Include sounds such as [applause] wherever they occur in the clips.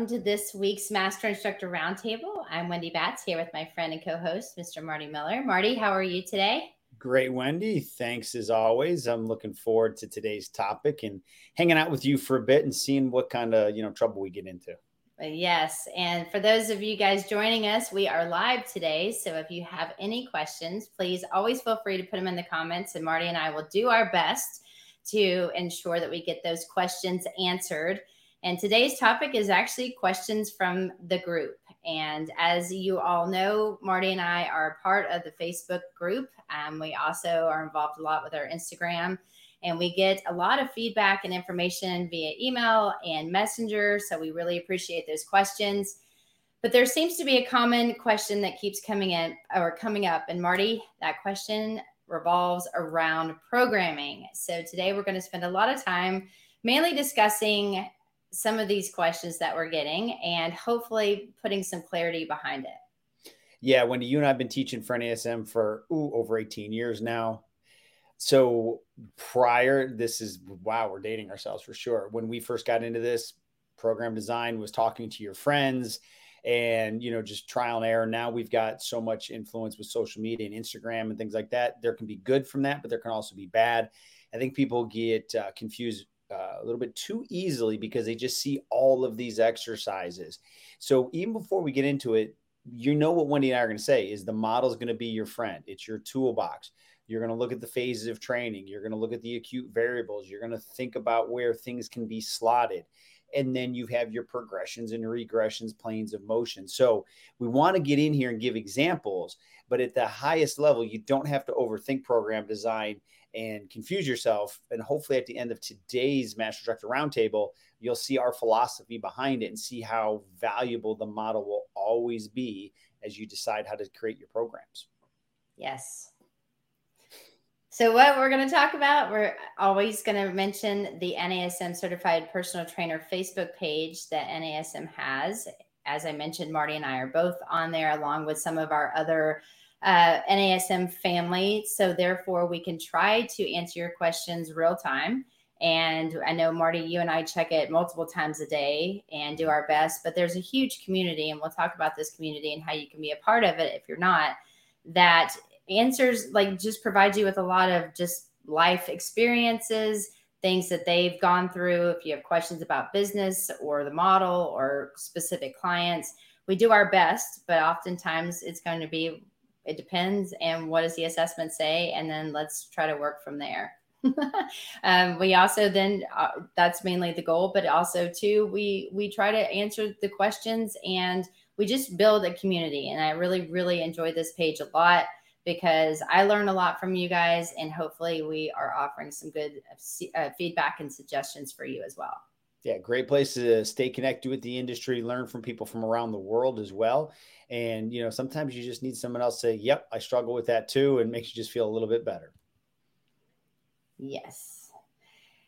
Welcome to this week's Master Instructor Roundtable. I'm Wendy Batts here with my friend and co host, Mr. Marty Miller. Marty, how are you today? Great, Wendy. Thanks as always. I'm looking forward to today's topic and hanging out with you for a bit and seeing what kind of you know trouble we get into. Uh, yes. And for those of you guys joining us, we are live today. So if you have any questions, please always feel free to put them in the comments, and Marty and I will do our best to ensure that we get those questions answered. And today's topic is actually questions from the group. And as you all know, Marty and I are part of the Facebook group. Um, we also are involved a lot with our Instagram. And we get a lot of feedback and information via email and messenger. So we really appreciate those questions. But there seems to be a common question that keeps coming in or coming up. And Marty, that question revolves around programming. So today we're going to spend a lot of time mainly discussing some of these questions that we're getting and hopefully putting some clarity behind it. Yeah, Wendy, you and I have been teaching for NASM for ooh, over 18 years now. So prior, this is wow, we're dating ourselves for sure. When we first got into this, program design was talking to your friends and you know just trial and error now we've got so much influence with social media and instagram and things like that there can be good from that but there can also be bad i think people get uh, confused uh, a little bit too easily because they just see all of these exercises. So even before we get into it, you know what Wendy and I are going to say is the model is going to be your friend. It's your toolbox. You're going to look at the phases of training. You're going to look at the acute variables. You're going to think about where things can be slotted. And then you have your progressions and regressions, planes of motion. So we want to get in here and give examples, but at the highest level, you don't have to overthink program design and confuse yourself. And hopefully, at the end of today's Master Instructor Roundtable, you'll see our philosophy behind it and see how valuable the model will always be as you decide how to create your programs. Yes. So, what we're going to talk about, we're always going to mention the NASM Certified Personal Trainer Facebook page that NASM has. As I mentioned, Marty and I are both on there, along with some of our other uh, NASM family. So therefore, we can try to answer your questions real time. And I know Marty, you and I check it multiple times a day and do our best. But there's a huge community, and we'll talk about this community and how you can be a part of it if you're not. That answers like just provide you with a lot of just life experiences, things that they've gone through. If you have questions about business or the model or specific clients, we do our best, but oftentimes it's going to be it depends and what does the assessment say and then let's try to work from there. [laughs] Um, we also then uh, that's mainly the goal but also too we we try to answer the questions and we just build a community and i really really enjoy this page a lot because i learn a lot from you guys and hopefully we are offering some good uh, feedback and suggestions for you as well yeah, great place to stay connected with the industry, learn from people from around the world as well. And, you know, sometimes you just need someone else to say, yep, I struggle with that too, and makes you just feel a little bit better. Yes.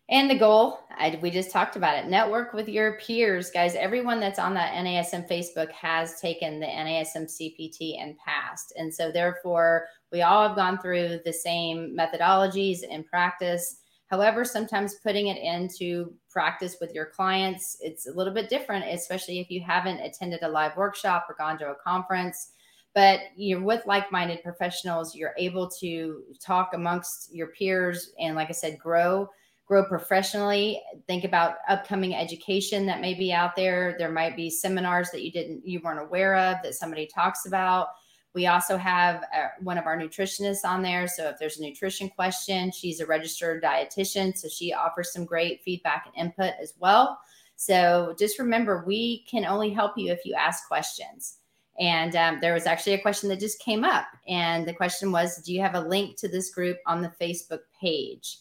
And the goal, I, we just talked about it. Network with your peers, guys. Everyone that's on that NASM Facebook has taken the NASM CPT and passed. And so, therefore, we all have gone through the same methodologies and practice However, sometimes putting it into practice with your clients, it's a little bit different, especially if you haven't attended a live workshop or gone to a conference. But you're with like minded professionals, you're able to talk amongst your peers and, like I said, grow grow professionally. Think about upcoming education that may be out there. There might be seminars that you didn't you weren't aware of that somebody talks about we also have uh, one of our nutritionists on there. So if there's a nutrition question, she's a registered dietitian. So she offers some great feedback and input as well. So just remember, we can only help you if you ask questions. And um, there was actually a question that just came up. And the question was Do you have a link to this group on the Facebook page?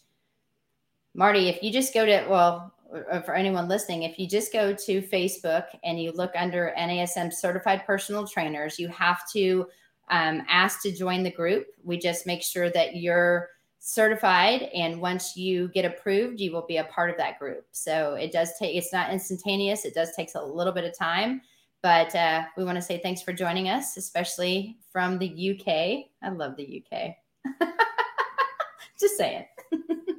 Marty, if you just go to, well, for anyone listening, if you just go to Facebook and you look under NASM certified personal trainers, you have to um, ask to join the group. We just make sure that you're certified and once you get approved you will be a part of that group. So it does take it's not instantaneous it does takes a little bit of time but uh, we want to say thanks for joining us especially from the uk i love the uk [laughs] just saying [laughs]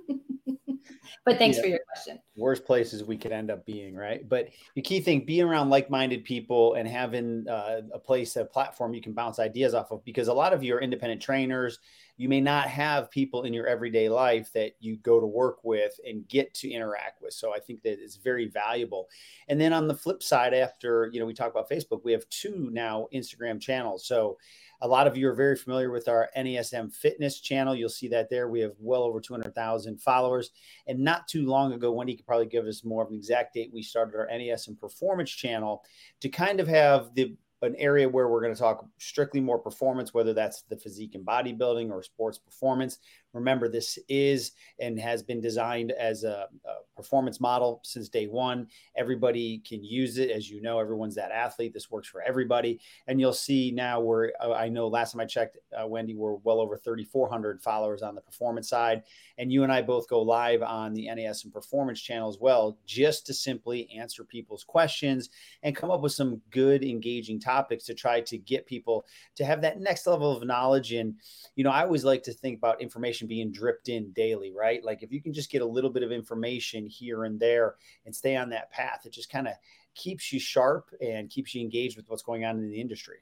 but thanks yeah. for your question worst places we could end up being, right? But the key thing, being around like-minded people and having uh, a place, a platform you can bounce ideas off of, because a lot of you are independent trainers. You may not have people in your everyday life that you go to work with and get to interact with. So I think that it's very valuable. And then on the flip side, after you know we talk about Facebook, we have two now Instagram channels. So a lot of you are very familiar with our NASM fitness channel. You'll see that there. We have well over 200,000 followers. And not too long ago, Wendy could probably give us more of an exact date. We started our NASM performance channel to kind of have the an area where we're going to talk strictly more performance, whether that's the physique and bodybuilding or sports performance. Remember, this is and has been designed as a, a, performance model since day one. Everybody can use it. As you know, everyone's that athlete. This works for everybody. And you'll see now where uh, I know last time I checked, uh, Wendy, we're well over 3,400 followers on the performance side. And you and I both go live on the NASM performance channel as well, just to simply answer people's questions and come up with some good, engaging topics to try to get people to have that next level of knowledge. And, you know, I always like to think about information information being dripped in daily, right? Like if you can just get a little bit of information here and there and stay on that path, it just kind of keeps you sharp and keeps you engaged with what's going on in the industry.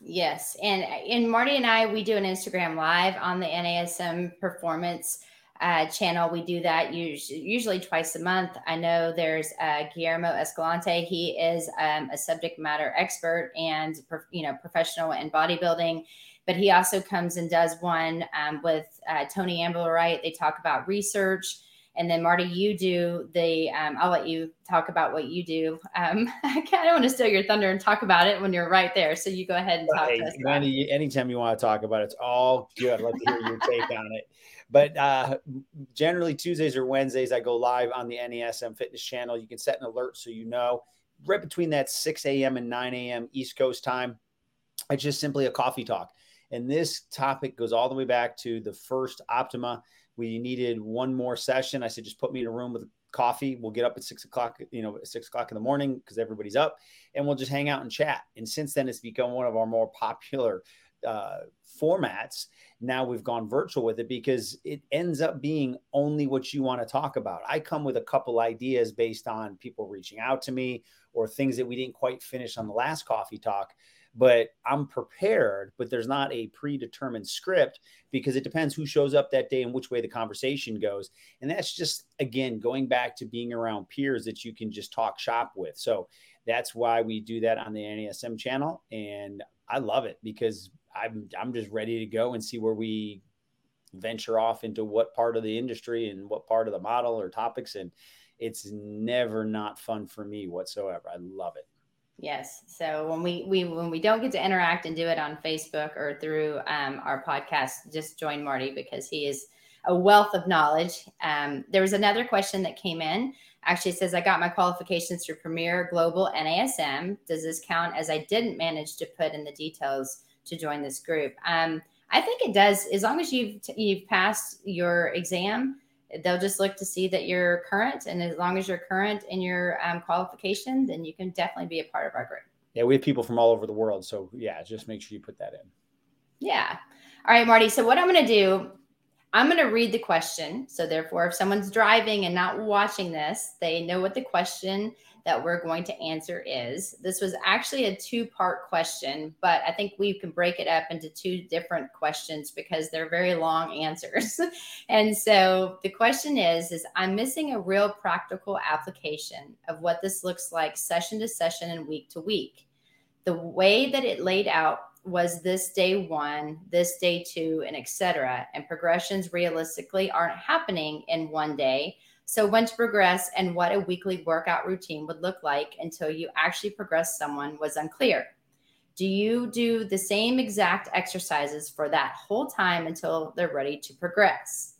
Yes. And and Marty and I, we do an Instagram live on the NASM performance uh, channel. We do that usually, usually twice a month. I know there's uh, Guillermo Escalante. He is um, a subject matter expert and you know professional in bodybuilding but he also comes and does one um, with uh, Tony Ambler-Wright. They talk about research. And then Marty, you do the. Um, I'll let you talk about what you do. Um, [laughs] I kind of want to steal your thunder and talk about it when you're right there. So you go ahead and talk hey, to us. Any, anytime you want to talk about it, it's all good. I'd love to hear your take on it. But uh, generally Tuesdays or Wednesdays, I go live on the NASM Fitness channel. You can set an alert so you know right between that 6 a.m. and 9 a.m. East Coast time. It's just simply a coffee talk. And this topic goes all the way back to the first Optima. We needed one more session. I said, just put me in a room with coffee. We'll get up at six o'clock, you know, six o'clock in the morning because everybody's up and we'll just hang out and chat. And since then, it's become one of our more popular uh, formats. Now we've gone virtual with it because it ends up being only what you want to talk about. I come with a couple ideas based on people reaching out to me or things that we didn't quite finish on the last coffee talk but I'm prepared, but there's not a predetermined script because it depends who shows up that day and which way the conversation goes. And that's just, again, going back to being around peers that you can just talk shop with. So that's why we do that on the NASM channel. And I love it because I'm, I'm just ready to go and see where we venture off into what part of the industry and what part of the model or topics. And it's never not fun for me whatsoever. I love it. Yes. So when we we when we don't get to interact and do it on Facebook or through um, our podcast, just join Marty because he is a wealth of knowledge. Um, there was another question that came in. Actually, says I got my qualifications through Premier Global NASM. Does this count as I didn't manage to put in the details to join this group? Um, I think it does. As long as you've you've passed your exam, they'll just look to see that you're current. And as long as you're current in your um, qualification, then you can definitely be a part of our group. Yeah, we have people from all over the world. So yeah, just make sure you put that in. Yeah. All right, Marty. So what I'm going to do, I'm going to read the question. So therefore, if someone's driving and not watching this, they know what the question that we're going to answer is. This was actually a two part question, but I think we can break it up into two different questions because they're very long answers. [laughs] and so the question is is I'm missing a real practical application of what this looks like session to session and week to week. The way that it laid out was this day one, this day two, and etc. And progressions realistically aren't happening in one day so, when to progress and what a weekly workout routine would look like until you actually progress someone was unclear. Do you do the same exact exercises for that whole time until they're ready to progress?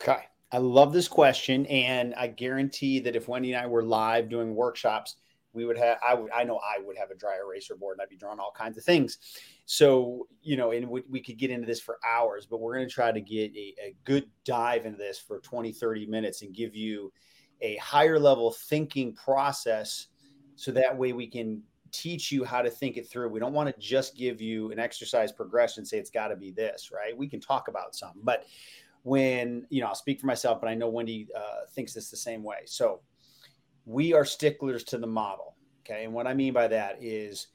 Okay. I love this question. And I guarantee that if Wendy and I were live doing workshops, we would have I would I know I would have a dry eraser board and I'd be drawing all kinds of things. So you know, and we, we could get into this for hours, but we're going to try to get a, a good dive into this for 20, 30 minutes and give you a higher level thinking process, so that way we can teach you how to think it through. We don't want to just give you an exercise progression, say it's got to be this, right? We can talk about some, but when you know I'll speak for myself, but I know Wendy uh, thinks this the same way. So we are sticklers to the model. Okay, and what I mean by that is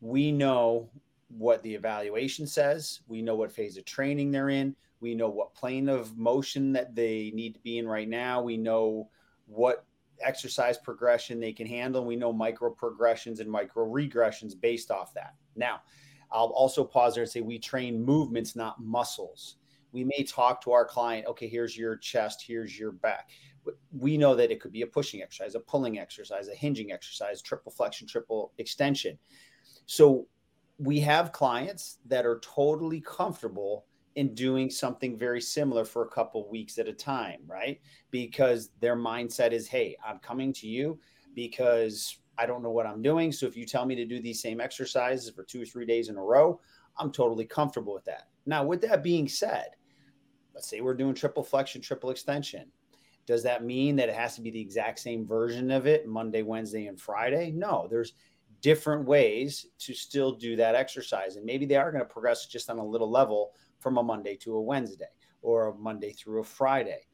we know what the evaluation says. We know what phase of training they're in. We know what plane of motion that they need to be in right now. We know what exercise progression they can handle. We know micro progressions and micro regressions based off that. Now, I'll also pause there and say we train movements, not muscles we may talk to our client okay here's your chest here's your back we know that it could be a pushing exercise a pulling exercise a hinging exercise triple flexion triple extension. So we have clients that are totally comfortable in doing something very similar for a couple weeks at a time right? Because their mindset is hey i'm coming to you because i don't know what i'm doing. So if you tell me to do these same exercises for two or three days in a row i'm totally comfortable with that. Now with that being said let's say we're doing triple flexion, triple extension. Does that mean that it has to be the exact same version of it Monday, Wednesday, and Friday? No, there's different ways to still do that exercise. And maybe they are going to progress just on a little level from a Monday to a Wednesday or a Monday through a Friday.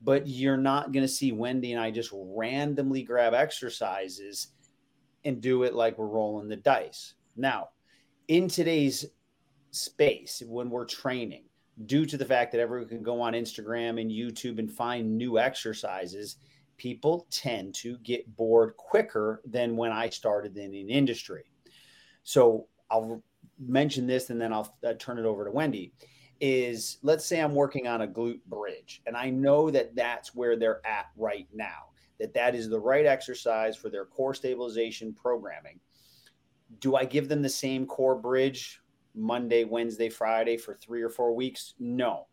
But you're not going to see Wendy and I just randomly grab exercises and do it like we're rolling the dice. Now, in today's space, when we're training, due to the fact that everyone can go on Instagram and YouTube and find new exercises, people tend to get bored quicker than when I started in an industry. So I'll mention this and then I'll uh, turn it over to Wendy. Is let's say I'm working on a glute bridge and I know that that's where they're at right now, that that is the right exercise for their core stabilization programming. Do I give them the same core bridge Monday, Wednesday, Friday for three or four weeks? No.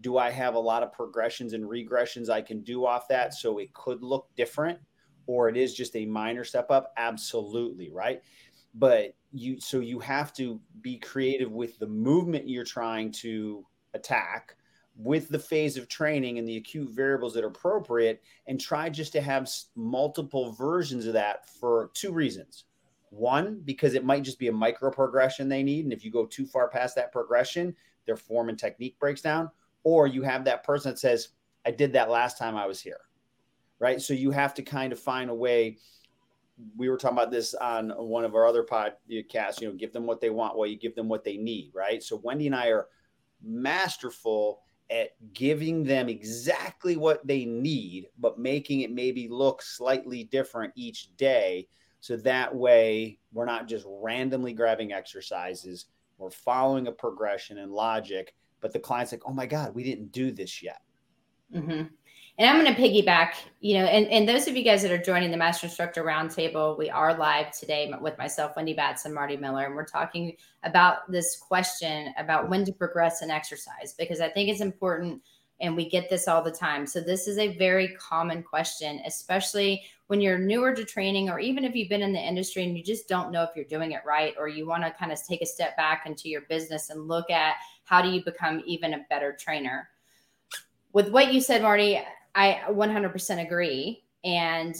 Do I have a lot of progressions and regressions I can do off that so it could look different or it is just a minor step up? Absolutely, right? But you so you have to be creative with the movement you're trying to attack with the phase of training and the acute variables that are appropriate and try just to have multiple versions of that for two reasons one, because it might just be a micro progression they need. And if you go too far past that progression, their form and technique breaks down. Or you have that person that says, I did that last time I was here. Right. So you have to kind of find a way. We were talking about this on one of our other podcasts, you know, give them what they want while you give them what they need. Right. So Wendy and I are masterful at giving them exactly what they need, but making it maybe look slightly different each day so that way, we're not just randomly grabbing exercises, we're following a progression and logic. But the client's like, oh my God, we didn't do this yet. Mm-hmm. And I'm going to piggyback, you know, and, and those of you guys that are joining the Master Instructor Roundtable, we are live today with myself, Wendy Batts, and Marty Miller. And we're talking about this question about when to progress in exercise, because I think it's important and we get this all the time. So, this is a very common question, especially when you're newer to training, or even if you've been in the industry and you just don't know if you're doing it right, or you want to kind of take a step back into your business and look at how do you become even a better trainer. With what you said, Marty, I 100% agree. And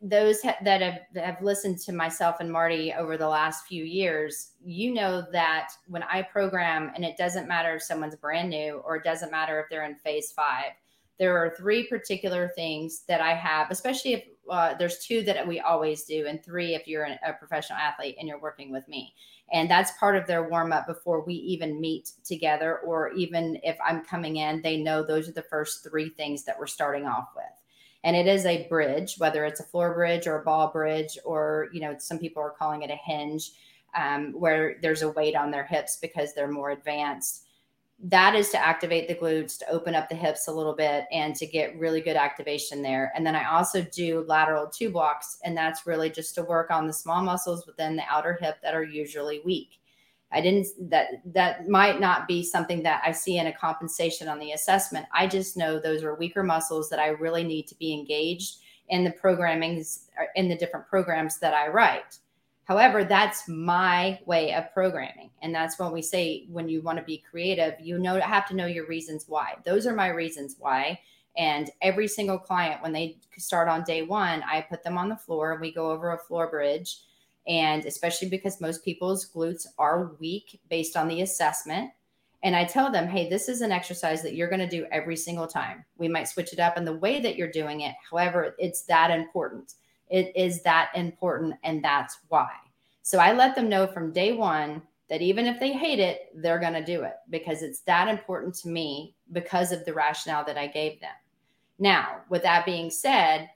those ha- that have, that have listened to myself and Marty over the last few years, you know that when I program, and it doesn't matter if someone's brand new or it doesn't matter if they're in phase five, there are three particular things that I have, especially if uh, there's two that we always do, and three if you're a professional athlete and you're working with me. And that's part of their warm up before we even meet together, or even if I'm coming in, they know those are the first three things that we're starting off with. And it is a bridge, whether it's a floor bridge or a ball bridge, or you know, some people are calling it a hinge, um, where there's a weight on their hips because they're more advanced. That is to activate the glutes to open up the hips a little bit and to get really good activation there. And then i also do lateral tube walks and that's really just to work on the small muscles within the outer hip that are usually weak i didn't that that might not be something that i see in a compensation on the assessment i just know those are weaker muscles that i really need to be engaged in the programmings uh, in the different programs that i write However, that's my way of programming. And that's when we say when you want to be creative, you know have to know your reasons why. Those are my reasons why. And every single client, when they start on day one, I put them on the floor and we go over a floor bridge. And especially because most people's glutes are weak based on the assessment. And I tell them, hey, this is an exercise that you're going to do every single time. We might switch it up in the way that you're doing it. However, it's that important. It is that important. And that's why. So I let them know from day one that even if they hate it, they're going to do it because it's that important to me because of the rationale that I gave them. Now, with that being said,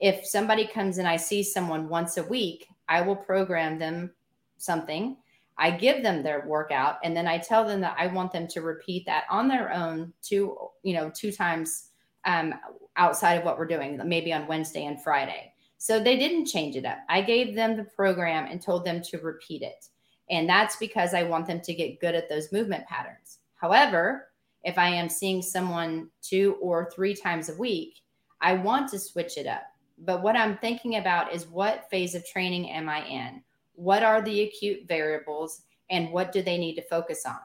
if somebody comes and I see someone once a week, I will program them something. I give them their workout and then I tell them that I want them to repeat that on their own two, you know, two times um, outside of what we're doing, maybe on Wednesday and Friday. So they didn't change it up. I gave them the program and told them to repeat it. And that's because I want them to get good at those movement patterns. However, if I am seeing someone two or three times a week, I want to switch it up. But what I'm thinking about is what phase of training am I in? What are the acute variables and what do they need to focus on?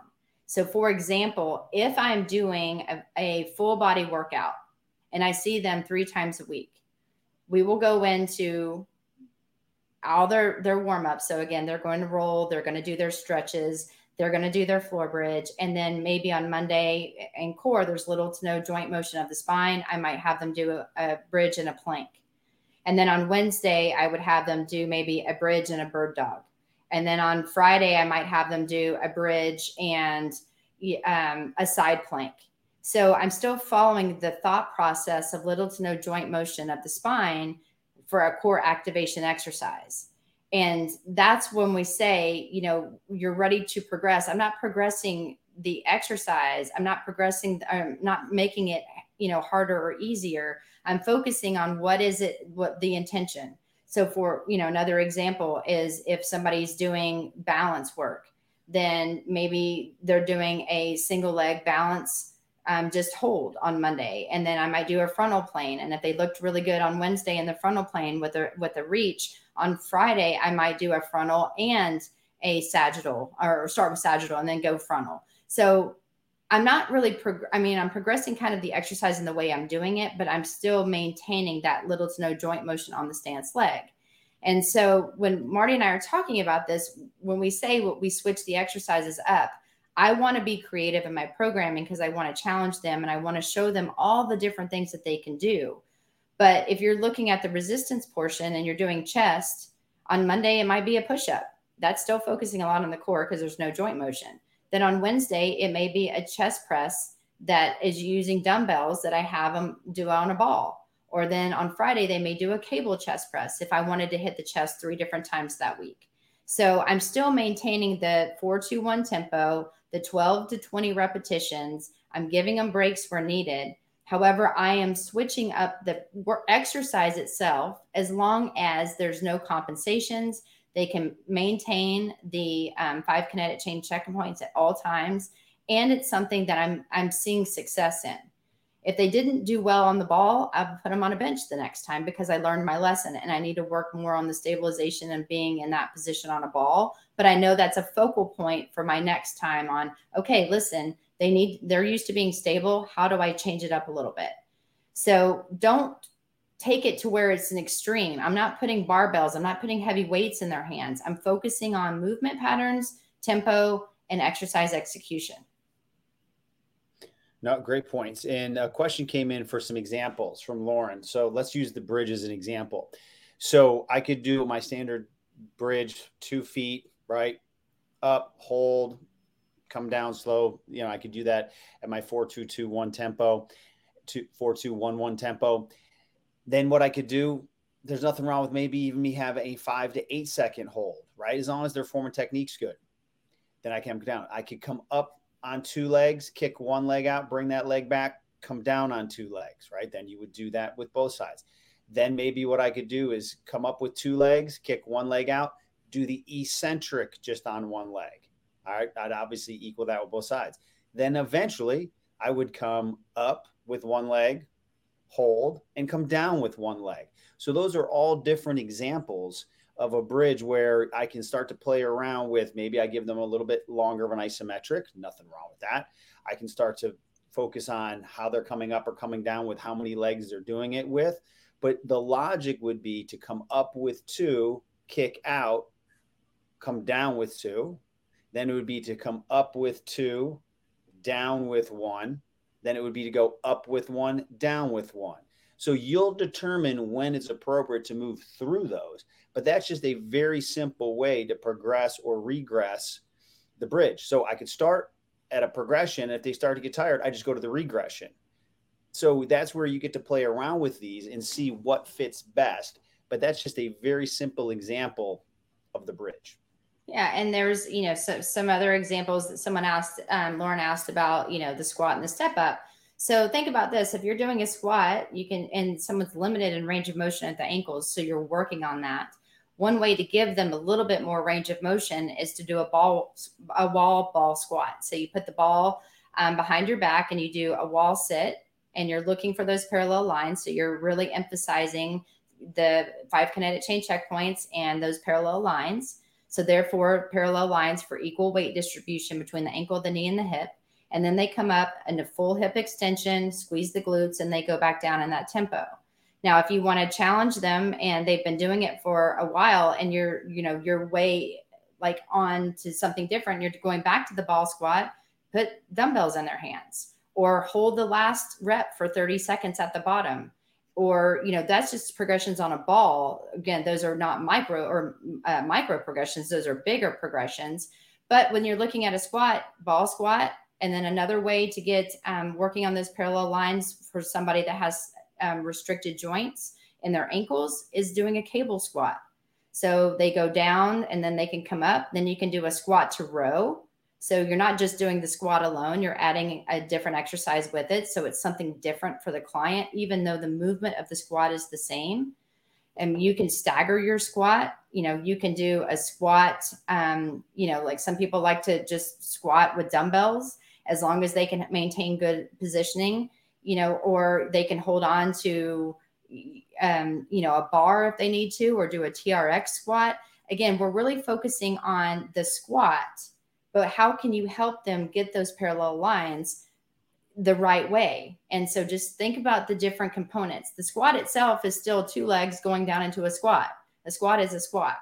So, for example, if I'm doing a, a full body workout and I see them three times a week, we will go into all their their warm up. So again, they're going to roll, they're going to do their stretches, they're going to do their floor bridge. And then maybe on Monday in core, there's little to no joint motion of the spine. I might have them do a, a bridge and a plank. And then on Wednesday, I would have them do maybe a bridge and a bird dog. And then on Friday, I might have them do a bridge and um, a side plank. So I'm still following the thought process of little to no joint motion of the spine for a core activation exercise. And that's when we say, you know, you're ready to progress. I'm not progressing the exercise. I'm not progressing, I'm not making it, you know, harder or easier. I'm focusing on what is it, what the intention. So for, you know, another example is if somebody's doing balance work, then maybe they're doing a single leg balance um, just hold on Monday, and then I might do a frontal plane. And if they looked really good on Wednesday in the frontal plane with a with a reach, on Friday I might do a frontal and a sagittal, or start with sagittal and then go frontal. So I'm not really. Prog- I mean, I'm progressing kind of the exercise in the way I'm doing it, but I'm still maintaining that little to no joint motion on the stance leg. And so when Marty and I are talking about this, when we say what we switch the exercises up, I want to be creative in my programming because I want to challenge them and I want to show them all the different things that they can do. But if you're looking at the resistance portion and you're doing chest, on Monday it might be a push up. That's still focusing a lot on the core because there's no joint motion. Then on Wednesday, it may be a chest press that is using dumbbells that I have them do on a ball. Or then on Friday, they may do a cable chest press if I wanted to hit the chest three different times that week. So I'm still maintaining the 421 tempo, the 12 to 20 repetitions. I'm giving them breaks where needed. However, I am switching up the exercise itself as long as there's no compensations. They can maintain the um, five kinetic chain checkpoints at all times, and it's something that I'm I'm seeing success in. If they didn't do well on the ball, I'll put them on a bench the next time because I learned my lesson and I need to work more on the stabilization and being in that position on a ball. But I know that's a focal point for my next time on, okay, listen, they need, they're used to being stable. How do I change it up a little bit? So don't take it to where it's an extreme. I'm not putting barbells, I'm not putting heavy weights in their hands. I'm focusing on movement patterns, tempo, and exercise execution. No, great points. And a question came in for some examples from Lauren. So let's use the bridge as an example. So I could do my standard bridge, two feet, right? Up, hold, come down slow. You know, I could do that at my four two two one tempo, two four two one one tempo. Then what I could do, there's nothing wrong with maybe even me have a five to eight second hold, right? As long as their form and technique's good. Then I can come down. I could come up on two legs, kick one leg out, bring that leg back, come down on two legs, right? Then you would do that with both sides. Then maybe what I could do is come up with two legs, kick one leg out, do the eccentric just on one leg. All right. I'd obviously equal that with both sides. Then eventually I would come up with one leg, hold, and come down with one leg. So those are all different examples of a bridge where I can start to play around with maybe I give them a little bit longer of an isometric, nothing wrong with that. I can start to focus on how they're coming up or coming down with how many legs they're doing it with. But the logic would be to come up with two, kick out, come down with two. Then it would be to come up with two, down with one, then it would be to go up with one, down with one. So you'll determine when it's appropriate to move through those. But that's just a very simple way to progress or regress the bridge. So I could start at a progression. If they start to get tired, I just go to the regression. So that's where you get to play around with these and see what fits best. But that's just a very simple example of the bridge. Yeah, and there's you know so, some other examples that someone asked, um, Lauren asked about you know the squat and the step up. So think about this: if you're doing a squat, you can, and someone's limited in range of motion at the ankles, so you're working on that. One way to give them a little bit more range of motion is to do a ball, a wall ball squat. So you put the ball um, behind your back and you do a wall sit, and you're looking for those parallel lines. So you're really emphasizing the five kinetic chain checkpoints and those parallel lines. So therefore, parallel lines for equal weight distribution between the ankle, the knee, and the hip. And then they come up into full hip extension, squeeze the glutes, and they go back down in that tempo. Now, if you want to challenge them and they've been doing it for a while and you're, you know, you're way like on to something different, you're going back to the ball squat, put dumbbells in their hands or hold the last rep for 30 seconds at the bottom or you know that's just progressions on a ball. Again those are not micro or uh, micro progressions those are bigger progressions. But when you're looking at a squat ball squat and then another way to get um, working on those parallel lines for somebody that has um, restricted joints in their ankles is doing a cable squat. So they go down and then they can come up. Then you can do a squat to row so you're not just doing the squat alone, you're adding a different exercise with it. So it's something different for the client, even though the movement of the squat is the same. And you can stagger your squat. You know, you can do a squat, um, you know, like some people like to just squat with dumbbells as long as they can maintain good positioning, you know, or they can hold on to, um, you know, a bar if they need to, or do a TRX squat. Again, we're really focusing on the squat but how can you help them get those parallel lines the right way? And so just think about the different components. The squat itself is still two legs going down into a squat. A squat is a squat.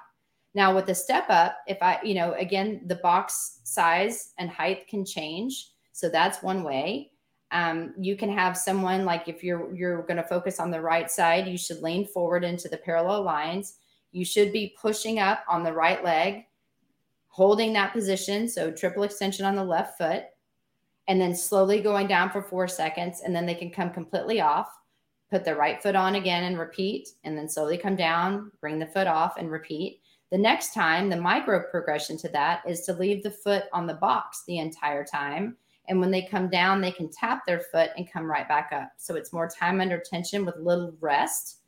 Now with the step up, if I, you know, again, the box size and height can change. So that's one way. Um, you can have someone like if you're you're going to focus on the right side, you should lean forward into the parallel lines. You should be pushing up on the right leg holding that position. So triple extension on the left foot, and then slowly going down for four seconds. And then they can come completely off, put the right foot on again and repeat, and then slowly come down, bring the foot off and repeat. The next time, the micro progression to that is to leave the foot on the box the entire time. And when they come down, they can tap their foot and come right back up. So it's more time under tension with little rest.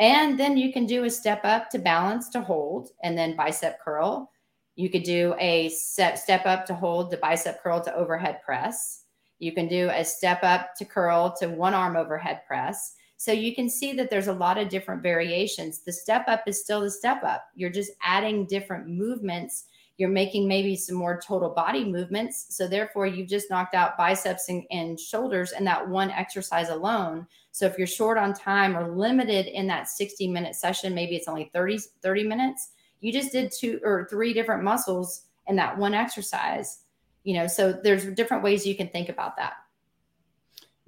And then you can do a step up to balance to hold and then bicep curl you could do a step, step up to hold the bicep curl to overhead press. You can do a step up to curl to one arm overhead press. So you can see that there's a lot of different variations. The step up is still the step up. You're just adding different movements. You're making maybe some more total body movements. So therefore, you've just knocked out biceps and, and shoulders in that one exercise alone. So if you're short on time or limited in that 60 minute session, maybe it's only 30, 30 minutes, you just did two or three different muscles in that one exercise you know so there's different ways you can think about that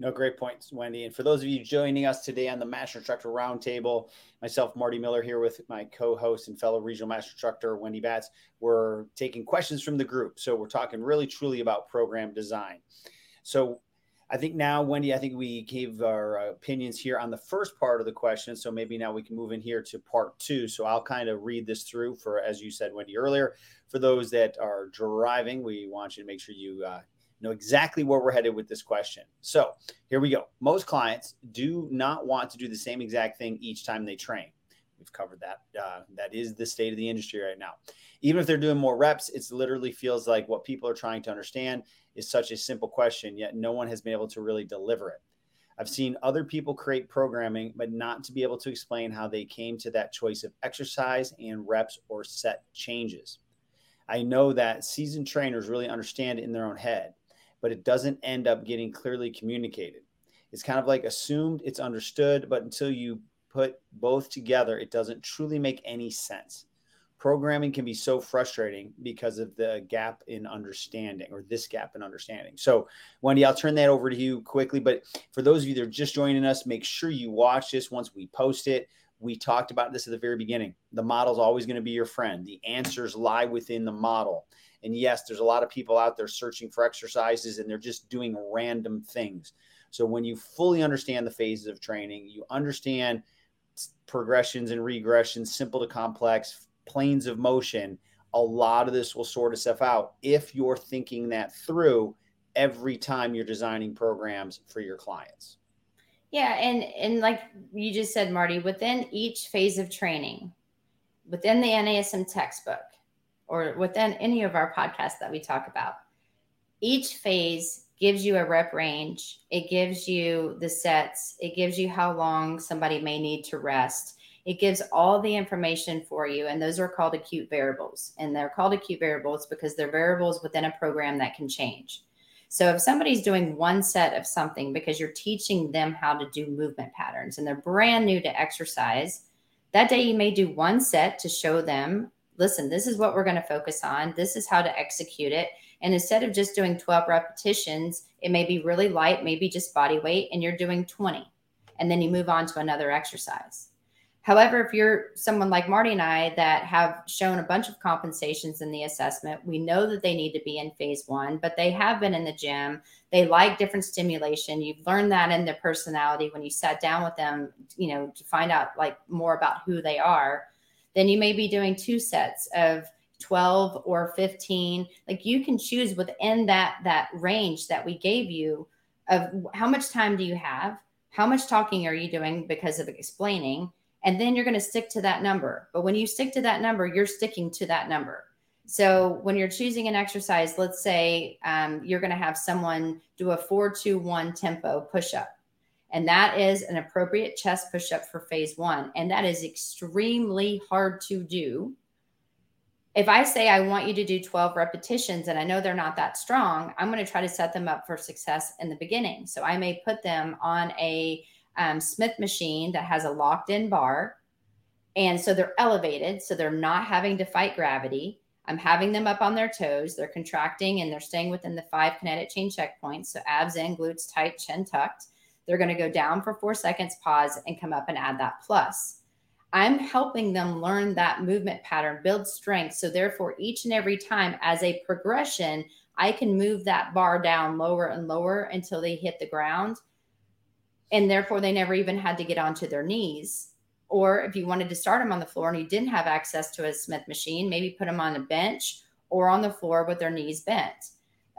no, great points, Wendy. And for those of you joining us today on the Master Instructor Roundtable, myself, Marty Miller, here with my co host and fellow regional master instructor, Wendy Batts, we're taking questions from the group. So we're talking really truly about program design. So I think now, Wendy, I think we gave our opinions here on the first part of the question. So maybe now we can move in here to part two. So I'll kind of read this through for, as you said, Wendy, earlier. For those that are driving, we want you to make sure you uh, know exactly where we're headed with this question. So here we go. Most clients do not want to do the same exact thing each time they train. We've covered that. Uh, that is the state of the industry right now. Even if they're doing more reps, it literally feels like what people are trying to understand is such a simple question, yet no one has been able to really deliver it. I've seen other people create programming, but not to be able to explain how they came to that choice of exercise and reps or set changes. I know that seasoned trainers really understand it in their own head, but it doesn't end up getting clearly communicated. It's kind of like assumed it's understood, but until you put both together, it doesn't truly make any sense. Programming can be so frustrating because of the gap in understanding or this gap in understanding. So, Wendy, I'll turn that over to you quickly. But for those of you that are just joining us, make sure you watch this once we post it. We talked about this at the very beginning. The model is always going to be your friend, the answers lie within the model. And yes, there's a lot of people out there searching for exercises and they're just doing random things. So, when you fully understand the phases of training, you understand progressions and regressions, simple to complex, planes of motion, a lot of this will sort itself out if you're thinking that through every time you're designing programs for your clients. Yeah, and and like you just said, Marty, within each phase of training, within the NASM textbook, or within any of our podcasts that we talk about, each phase gives you a rep range. It gives you the sets. It gives you how long somebody may need to rest. It gives all the information for you, and those are called acute variables. And they're called acute variables because they're variables within a program that can change. So if somebody's doing one set of something because you're teaching them how to do movement patterns and they're brand new to exercise, that day you may do one set to show them, listen, this is what we're going to focus on. This is how to execute it. And instead of just doing 12 repetitions, it may be really light, maybe just body weight, and you're doing 20. And then you move on to another exercise. However, if you're someone like Marty and I that have shown a bunch of compensations in the assessment, we know that they need to be in phase one, but they have been in the gym. They like different stimulation. You've learned that in their personality when you sat down with them, you know, to find out like more about who they are. Then you may be doing two sets of 12 or 15. Like you can choose within that that range that we gave you of how much time do you have? How much talking are you doing because of explaining? And then you're going to stick to that number. But when you stick to that number, you're sticking to that number. So when you're choosing an exercise, let's say um, you're going to have someone do a four, two, one tempo push up. And that is an appropriate chest push up for phase one. And that is extremely hard to do. If I say I want you to do 12 repetitions and I know they're not that strong, I'm going to try to set them up for success in the beginning. So I may put them on a um, Smith machine that has a locked in bar. And so they're elevated. So they're not having to fight gravity. I'm having them up on their toes. They're contracting and they're staying within the five kinetic chain checkpoints. So abs in, glutes tight, chin tucked. They're going to go down for four seconds, pause, and come up and add that plus. I'm helping them learn that movement pattern, build strength. So, therefore, each and every time as a progression, I can move that bar down lower and lower until they hit the ground and therefore they never even had to get onto their knees. Or if you wanted to start them on the floor and you didn't have access to a Smith machine, maybe put them on a bench or on the floor with their knees bent.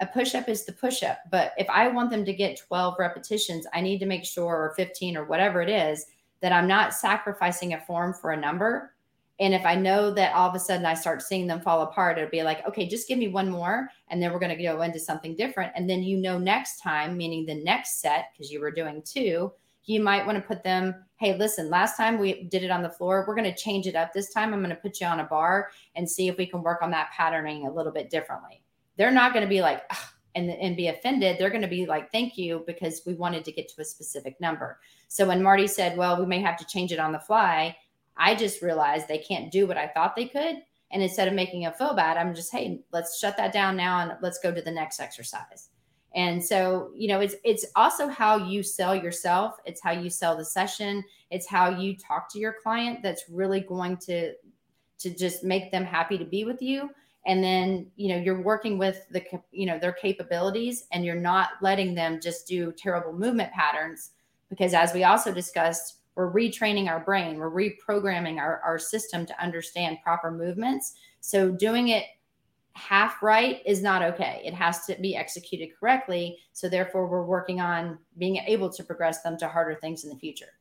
A push up is the push up. But if I want them to get 12 repetitions, I need to make sure, or 15 or whatever it is, that I'm not sacrificing a form for a number and if I know that all of a sudden I start seeing them fall apart, it'll be like, okay, just give me one more. And then we're going to go into something different. And then you know, next time, meaning the next set, because you were doing two, you might want to put them, hey, listen, last time we did it on the floor. We're going to change it up this time. I'm going to put you on a bar and see if we can work on that patterning a little bit differently. They're not going to be like, and, and be offended. They're going to be like, thank you, because we wanted to get to a specific number. So when Marty said, well, we may have to change it on the fly, I just realized they can't do what I thought they could. And instead of making a feel bad, I'm just, hey, let's shut that down now and let's go to the next exercise. And so, you know, it's it's also how you sell yourself. It's how you sell the session. It's how you talk to your client that's really going to to just make them happy to be with you. And then, you know, you're working with the you know, their capabilities and you're not letting them just do terrible movement patterns because as we also discussed, we're retraining our brain, we're reprogramming our, our system to understand proper movements. So doing it half right is not okay. It has to be executed correctly. So therefore, we're working on being able to progress them to harder things in the future.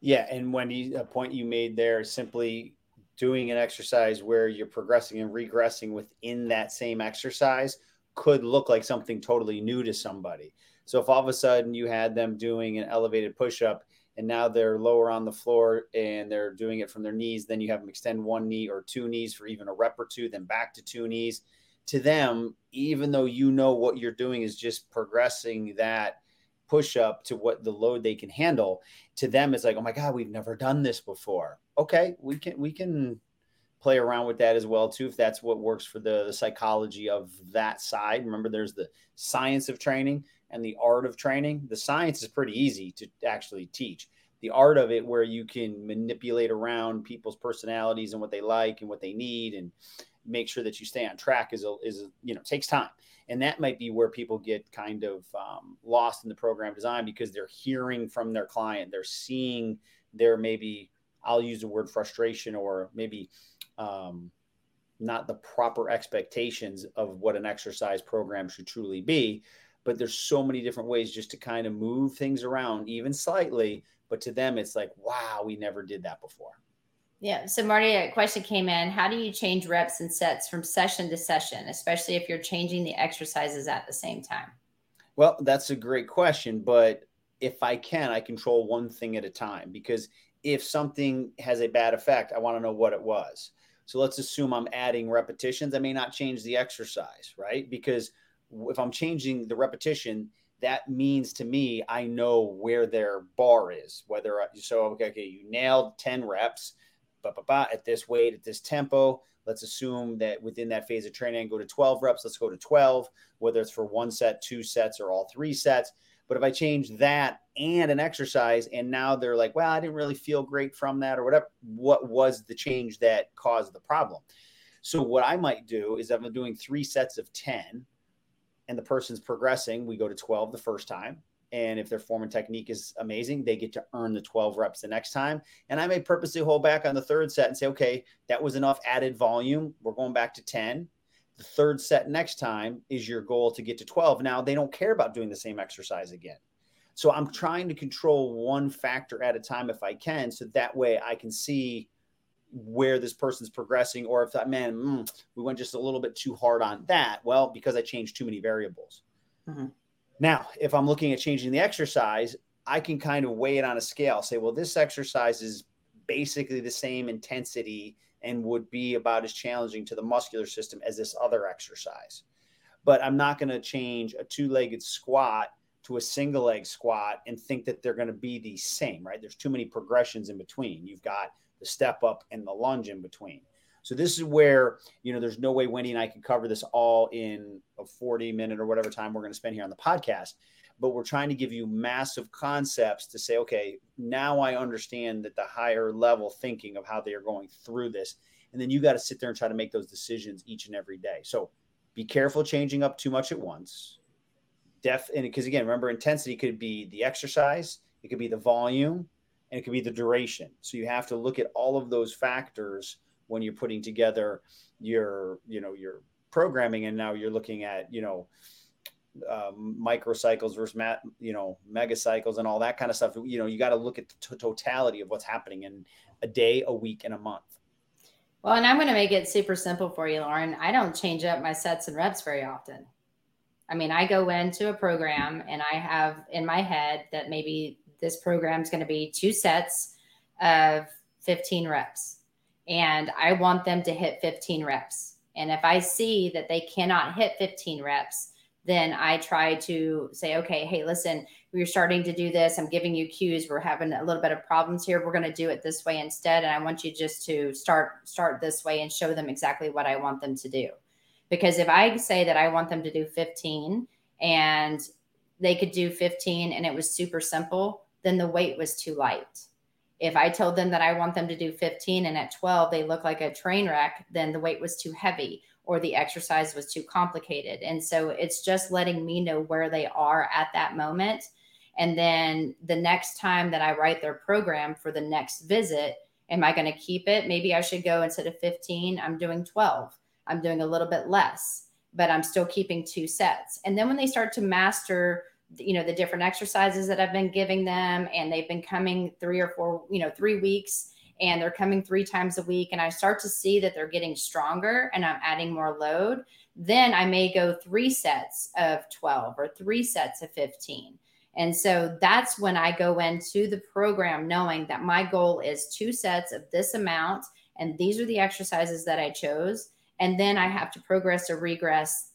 Yeah, and Wendy, a point you made there, simply doing an exercise where you're progressing and regressing within that same exercise could look like something totally new to somebody. So if all of a sudden you had them doing an elevated push-up and now they're lower on the floor and they're doing it from their knees. Then you have them extend one knee or two knees for even a rep or two, then back to two knees. To them, even though you know what you're doing is just progressing that push up to what the load they can handle, to them it's like, oh my God, we've never done this before. Okay, we can we can play around with that as well too if that's what works for the, the psychology of that side remember there's the science of training and the art of training the science is pretty easy to actually teach. The art of it where you can manipulate around people's personalities and what they like and what they need and make sure that you stay on track is a, is a, you know takes time. And that might be where people get kind of um, lost in the program design because they're hearing from their client. They're seeing their maybe i'll use the word frustration or maybe um, not the proper expectations of what an exercise program should truly be but there's so many different ways just to kind of move things around even slightly but to them it's like wow we never did that before yeah. So, Marty, a question came in. How do you change reps and sets from session to session, especially if you're changing the exercises at the same time? Well, that's a great question. But if I can, I control one thing at a time because if something has a bad effect, I want to know what it was. So, let's assume I'm adding repetitions. I may not change the exercise, right? Because if I'm changing the repetition, that means to me, I know where their bar is. Whether so, okay, okay you nailed 10 reps bah, bah, bah, at this weight, at this tempo. Let's assume that within that phase of training, go to 12 reps. Let's go to 12, whether it's for one set, two sets, or all three sets. But if I change that and an exercise, and now they're like, well, I didn't really feel great from that, or whatever, what was the change that caused the problem? So, what I might do is I'm doing three sets of 10 and the person's progressing, we go to 12 the first time. And if their form and technique is amazing, they get to earn the 12 reps the next time. And I may purposely hold back on the third set and say, okay, that was enough added volume. We're going back to 10. The third set next time is your goal to get to 12. Now they don't care about doing the same exercise again. So I'm trying to control one factor at a time if I can. So that way I can see where this person's progressing or if that man, mm, we went just a little bit too hard on that. Well, because I changed too many variables. Mm-hmm. Now, if I'm looking at changing the exercise, I can kind of weigh it on a scale, say, well, this exercise is basically the same intensity and would be about as challenging to the muscular system as this other exercise. But I'm not going to change a two legged squat to a single leg squat and think that they're going to be the same, right? There's too many progressions in between. You've got the step up and the lunge in between. So this is where, you know, there's no way Wendy and I can cover this all in a 40 minute or whatever time we're going to spend here on the podcast. But we're trying to give you massive concepts to say, okay, now I understand that the higher level thinking of how they are going through this. And then you got to sit there and try to make those decisions each and every day. So be careful changing up too much at once. Def and because again, remember intensity could be the exercise, it could be the volume, and it could be the duration. So you have to look at all of those factors when you're putting together your you know your programming. And now you're looking at you know uh, microcycles versus you know megacycles and all that kind of stuff. You know you got to look at the t- totality of what's happening in a day a week and a month. Well and i'm going to make it super simple for you lauren. I don't change up my sets and reps very often. I mean i go into a program and i have in my head that maybe this program is going to be two sets of 15 reps and I want them to hit 15 reps. And if I see that they cannot hit 15 reps, then I try to say, okay, hey, listen, we're starting to do this. I'm giving you cues. We're having a little bit of problems here. We're going to do it this way instead. And I want you just to start start this way and show them exactly what I want them to do. Because if I say that I want them to do 15 and they could do 15 and it was super simple, then the weight was too light if I told them that I want them to do 15 and at 12 they look like a train wreck, then the weight was too heavy or the exercise was too complicated. And so it's just letting me know where they are at that moment. And then the next time that I write their program for the next visit, am I going to keep it? Maybe I should go instead of 15, I'm doing 12. I'm doing a little bit less, but I'm still keeping two sets. And then when they start to master you know the different exercises that I've been giving them and they've been coming 3 or 4 you know 3 weeks and they're coming 3 times a week and I start to see that they're getting stronger and I'm adding more load then I may go 3 sets of 12 or 3 sets of 15 and so that's when I go into the program knowing that my goal is two sets of this amount and these are the exercises that I chose and then I have to progress or regress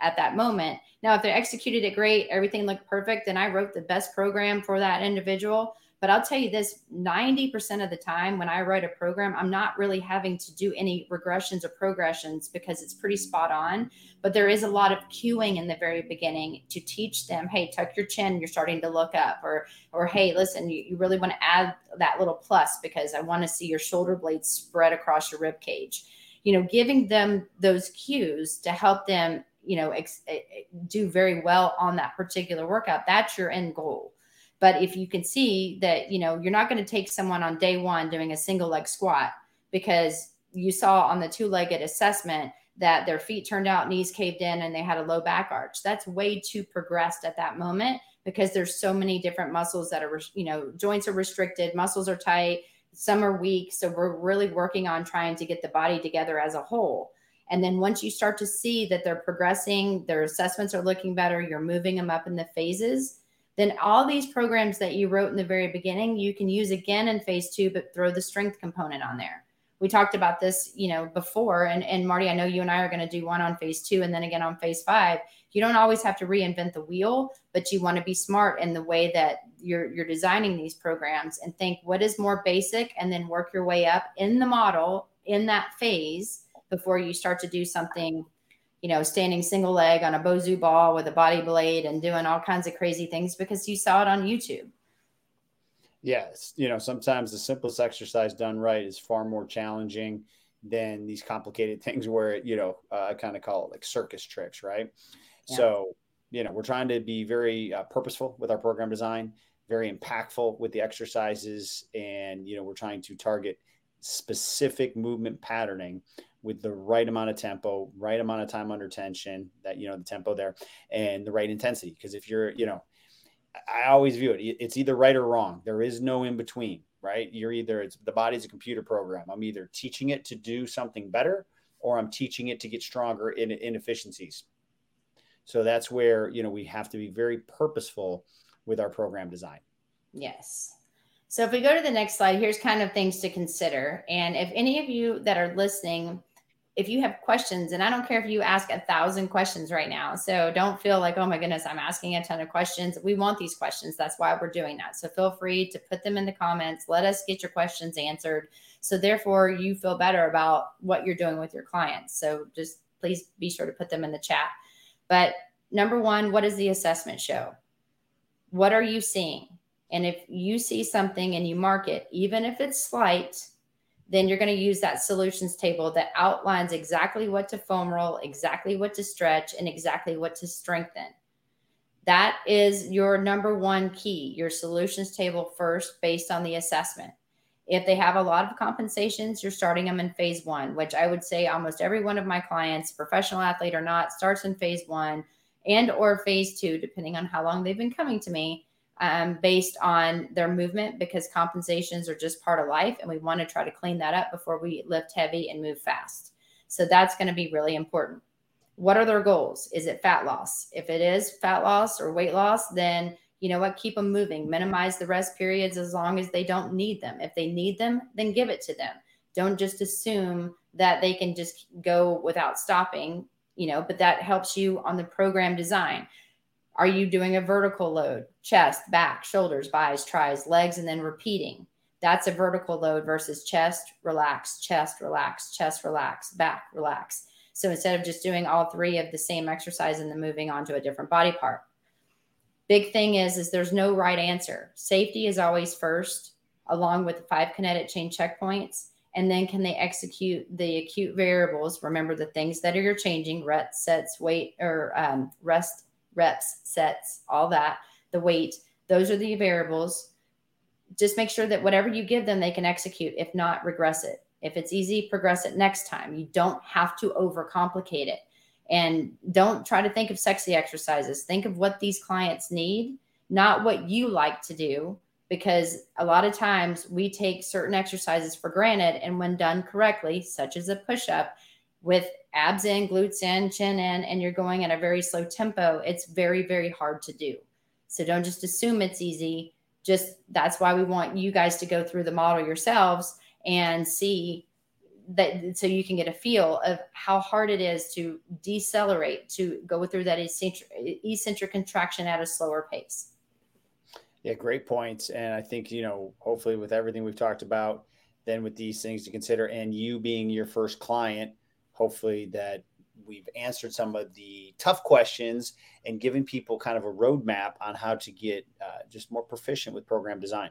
at that moment. Now, if they executed it great, everything looked perfect, then I wrote the best program for that individual. But I'll tell you this 90% of the time when I write a program, I'm not really having to do any regressions or progressions because it's pretty spot on. But there is a lot of cueing in the very beginning to teach them, hey, tuck your chin, you're starting to look up, or or hey, listen, you, you really want to add that little plus because I want to see your shoulder blades spread across your rib cage. You know, giving them those cues to help them, you know, ex- eh, eh, do very well on that particular workout. That's your end goal but if you can see that, you know, you're not going to take someone on day one doing a single leg squat because you saw on the two legged assessment that their feet turned out, knees caved in, and they had a low back arch. That's way too progressed at that moment because there's so many different muscles that are, you know, joints are restricted, muscles are tight, some are weak. So we're really working on trying to get the body together as a whole. And then once you start to see that they're progressing, their assessments are looking better, you're moving them up in the phases, then all these programs that you wrote in the very beginning, you can use again in phase two, but throw the strength component on there. We talked about this, you know, before. And, and Marty, I know you and I are going to do one on phase two and then again on phase five. You don't always have to reinvent the wheel, but you want to be smart in the way that you're you're designing these programs and think what is more basic and then work your way up in the model in that phase before you start to do something you know, standing single leg on a Bosu ball with a body blade and doing all kinds of crazy things because you saw it on YouTube. Yes. You know, sometimes the simplest exercise done right is far more challenging than these complicated [laughs] things where, you know, uh, I kind of call it like circus tricks, right? Yeah. So, you know, we're trying to be very uh, purposeful with our program design, very impactful with the exercises. And, you know, we're trying to target specific movement patterning with the right amount of tempo, right amount of time under tension, that, you know, the tempo there and the right intensity. Because if you're, you know, I always view it, it's either right or wrong. There is no in between, right? You're either, it's the body's a computer program. I'm either teaching it to do something better or I'm teaching it to get stronger in inefficiencies. So that's where, you know, we have to be very purposeful with our program design. Yes. So if we go to the next slide, here's kind of things to consider. And if any of you that are listening if you have questions, and I don't care if you ask a thousand questions right now. So don't feel like, oh my goodness, I'm asking a ton of questions. We want these questions. That's why we're doing that. So feel free to put them in the comments. Let us get your questions answered. So therefore, you feel better about what you're doing with your clients. So just please be sure to put them in the chat. But number one, what does the assessment show? What are you seeing? And if you see something and you mark it, even if it's slight, then you're going to use that solutions table that outlines exactly what to foam roll, exactly what to stretch, and exactly what to strengthen. That is your number one key, your solutions table first based on the assessment. If they have a lot of compensations, you're starting them in phase one, which I would say almost every one of my clients, professional athlete or not, starts in phase one and or phase two, depending on how long they've been coming to me um, based on their movement because compensations are just part of life. And we want to try to clean that up before we lift heavy and move fast. So that's going to be really important. What are their goals? Is it fat loss? If it is fat loss or weight loss, then you know what? Keep them moving. Minimize the rest periods as long as they don't need them. If they need them, then give it to them. Don't just assume that they can just go without stopping, you know, but that helps you on the program design. Are you doing a vertical load? Chest, back, shoulders, buys, tries, legs, and then repeating. That's a vertical load versus chest, relax, chest, relax, chest, relax, back, relax. So instead of just doing all three of the same exercise and then moving on to a different body part. Big thing is, is there's no right answer. Safety is always first, along with the five kinetic chain checkpoints. And then can they execute the acute variables? Remember the things that are you're changing, reps, sets, weight, or um, rest, reps, sets, all that, the weight, those are the variables. Just make sure that whatever you give them, they can execute. If not, regress it. If it's easy, progress it next time. You don't have to overcomplicate it. And don't try to think of sexy exercises. Think of what these clients need, not what you like to do, because a lot of times we take certain exercises for granted. And when done correctly, such as a push up, with abs in, glutes in, chin in, and you're going at a very slow tempo, it's very, very hard to do. So don't just assume it's easy. Just that's why we want you guys to go through the model yourselves and see that so you can get a feel of how hard it is to decelerate, to go through that eccentric, eccentric contraction at a slower pace. Yeah, great points. And I think, you know, hopefully with everything we've talked about, then with these things to consider and you being your first client, hopefully that we've answered some of the tough questions and given people kind of a roadmap on how to get uh, just more proficient with program design.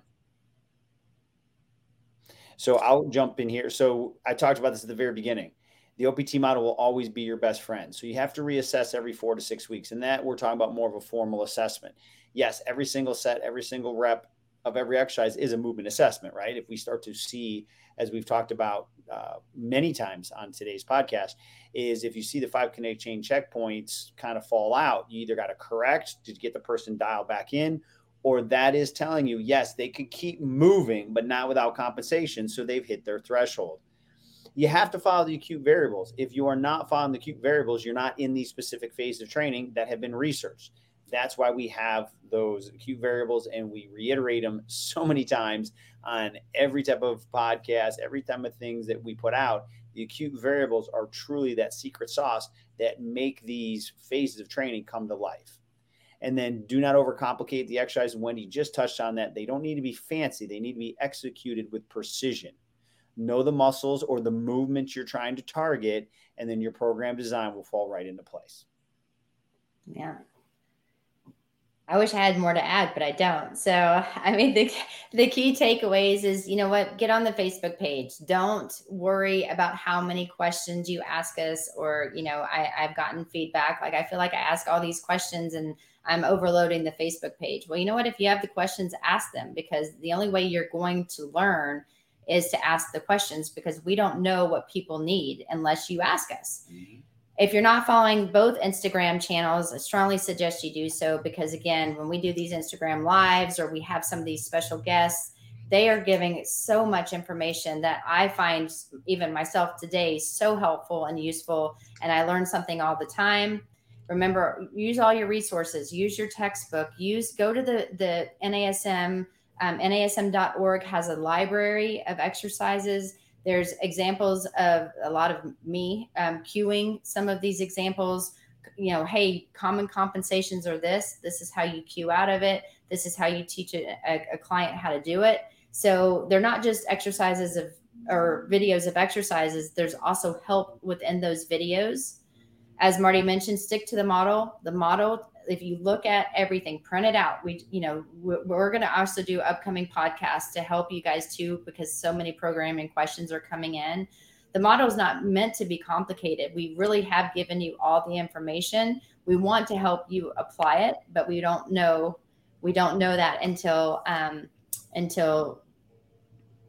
So I'll jump in here. So I talked about this at the very beginning. The OPT model will always be your best friend. So you have to reassess every four to six weeks. And that we're talking about more of a formal assessment. Yes, every single set, every single rep of every exercise is a movement assessment, right? If we start to see, as we've talked about uh, many times on today's podcast, is if you see the five kinetic chain checkpoints kind of fall out, you either got to correct to get the person dialed back in, or that is telling you, yes, they could keep moving, but not without compensation. So they've hit their threshold. You have to follow the acute variables. If you are not following the acute variables, you're not in these specific phases of training that have been researched. That's why we have those acute variables and we reiterate them so many times on every type of podcast, every time of things that we put out. The acute variables are truly that secret sauce that make these phases of training come to life. And then do not overcomplicate the exercise. Wendy just touched on that. They don't need to be fancy, they need to be executed with precision. Know the muscles or the movements you're trying to target, and then your program design will fall right into place. Yeah. I wish I had more to add, but I don't. So, [laughs] I mean, the the key takeaways is, you know what, get on the Facebook page. Don't worry about how many questions you ask us, or you know, I, I've gotten feedback. Like I feel like I ask all these questions and I'm overloading the Facebook page. Well, you know what? If you have the questions, ask them because the only way you're going to learn is to ask the questions because we don't know what people need unless you ask us. Mm-hmm. If you're not following both Instagram channels, I strongly suggest you do so because, again, when we do these Instagram lives or we have some of these special guests, they are giving so much information that I find even myself today so helpful and useful. And I learn something all the time remember use all your resources use your textbook use go to the the nasm um, nasm.org has a library of exercises there's examples of a lot of me um, cueing some of these examples. You know hey common compensations are this this is how you cue out of it this is how you teach a, a client how to do it. So they're not just exercises of or videos of exercises there's also help within those videos. As Marty mentioned, stick to the model. The model, if you look at everything, print it out. We, you know, we're, we're going to also do upcoming podcasts to help you guys too, because so many programming questions are coming in. The model is not meant to be complicated. We really have given you all the information. We want to help you apply it, but we don't know we don't know that until um, until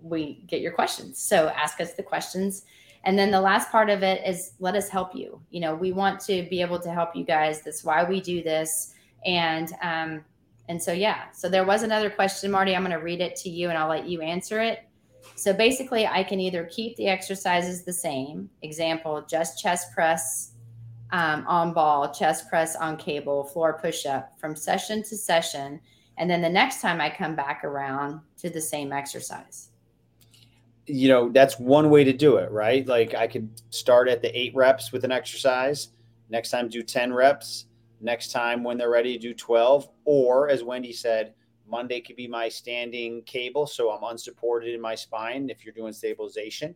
we get your questions. So ask us the questions and then the last part of it is let us help you. You know, we want to be able to help you guys. That's why we do this. And um, and so yeah. So there was another question, Marty. I'm going to read it to you, and I'll let you answer it. So basically, I can either keep the exercises the same. Example: just chest press um, on ball, chest press on cable, floor push up from session to session, and then the next time I come back around to the same exercise you know, that's one way to do it, right? Like I could start at the eight reps with an exercise, next time do 10 reps, next time when they're ready do 12. Or as Wendy said, Monday could be my standing cable. So I'm unsupported in my spine if you're doing stabilization.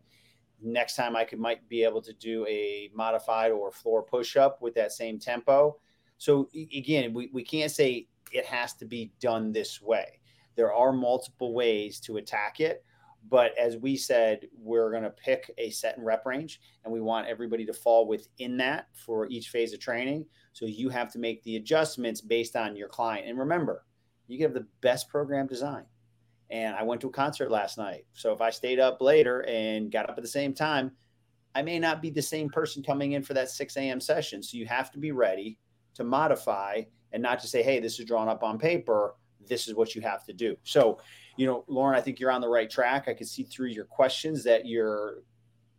Next time I could might be able to do a modified or floor push up with that same tempo. So again, we, we can't say it has to be done this way. There are multiple ways to attack it but as we said, we're going to pick a set and rep range, and we want everybody to fall within that for each phase of training. So you have to make the adjustments based on your client. And remember, you have the best program design. And I went to a concert last night. So if I stayed up later and got up at the same time, I may not be the same person coming in for that 6 a.m. session. So you have to be ready to modify and not to say, hey, this is drawn up on paper. This is what you have to do. So you know, Lauren, I think you're on the right track. I can see through your questions that you're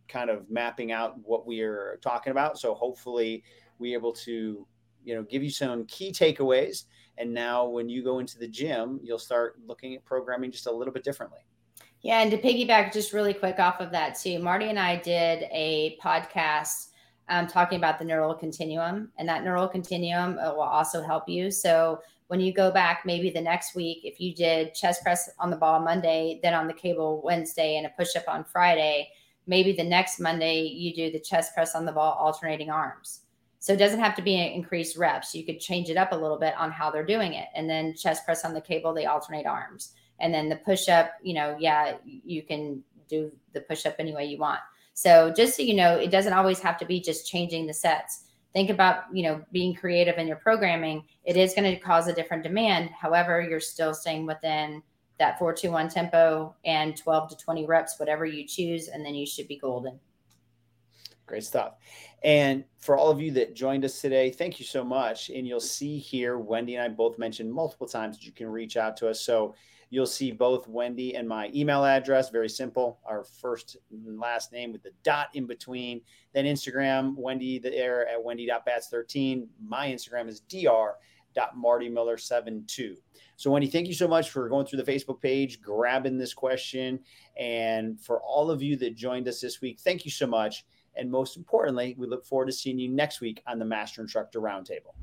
kind of mapping out what we are talking about. So hopefully we're able to, you know, give you some key takeaways. And now when you go into the gym, you'll start looking at programming just a little bit differently. Yeah, and to piggyback just really quick off of that too, Marty and I did a podcast um, talking about the neural continuum, and that neural continuum uh, will also help you. So when you go back maybe the next week if you did chest press on the ball monday then on the cable wednesday and a push-up on friday maybe the next monday you do the chest press on the ball alternating arms. So it doesn't have to be an increased reps you could change it up a little bit on how they're doing it. And then chest press on the cable they alternate arms. And then the push-up you know yeah you can do the push-up any way you want. So just so you know it doesn't always have to be just changing the sets think about you know being creative in your programming it is going to cause a different demand. However you're still staying within that 421 tempo and 12 to 20 reps whatever you choose and then you should be golden. Great stuff. And for all of you that joined us today thank you so much. And you'll see here wendy and i both mentioned multiple times that you can reach out to us. So You'll see both Wendy and my email address. Very simple. Our first and last name with the dot in between. Then Instagram, Wendy the air at wendy.batts13. My Instagram is dr.martymiller72. So, Wendy, thank you so much for going through the Facebook page, grabbing this question. And for all of you that joined us this week, thank you so much. And most importantly, we look forward to seeing you next week on the Master Instructor Roundtable.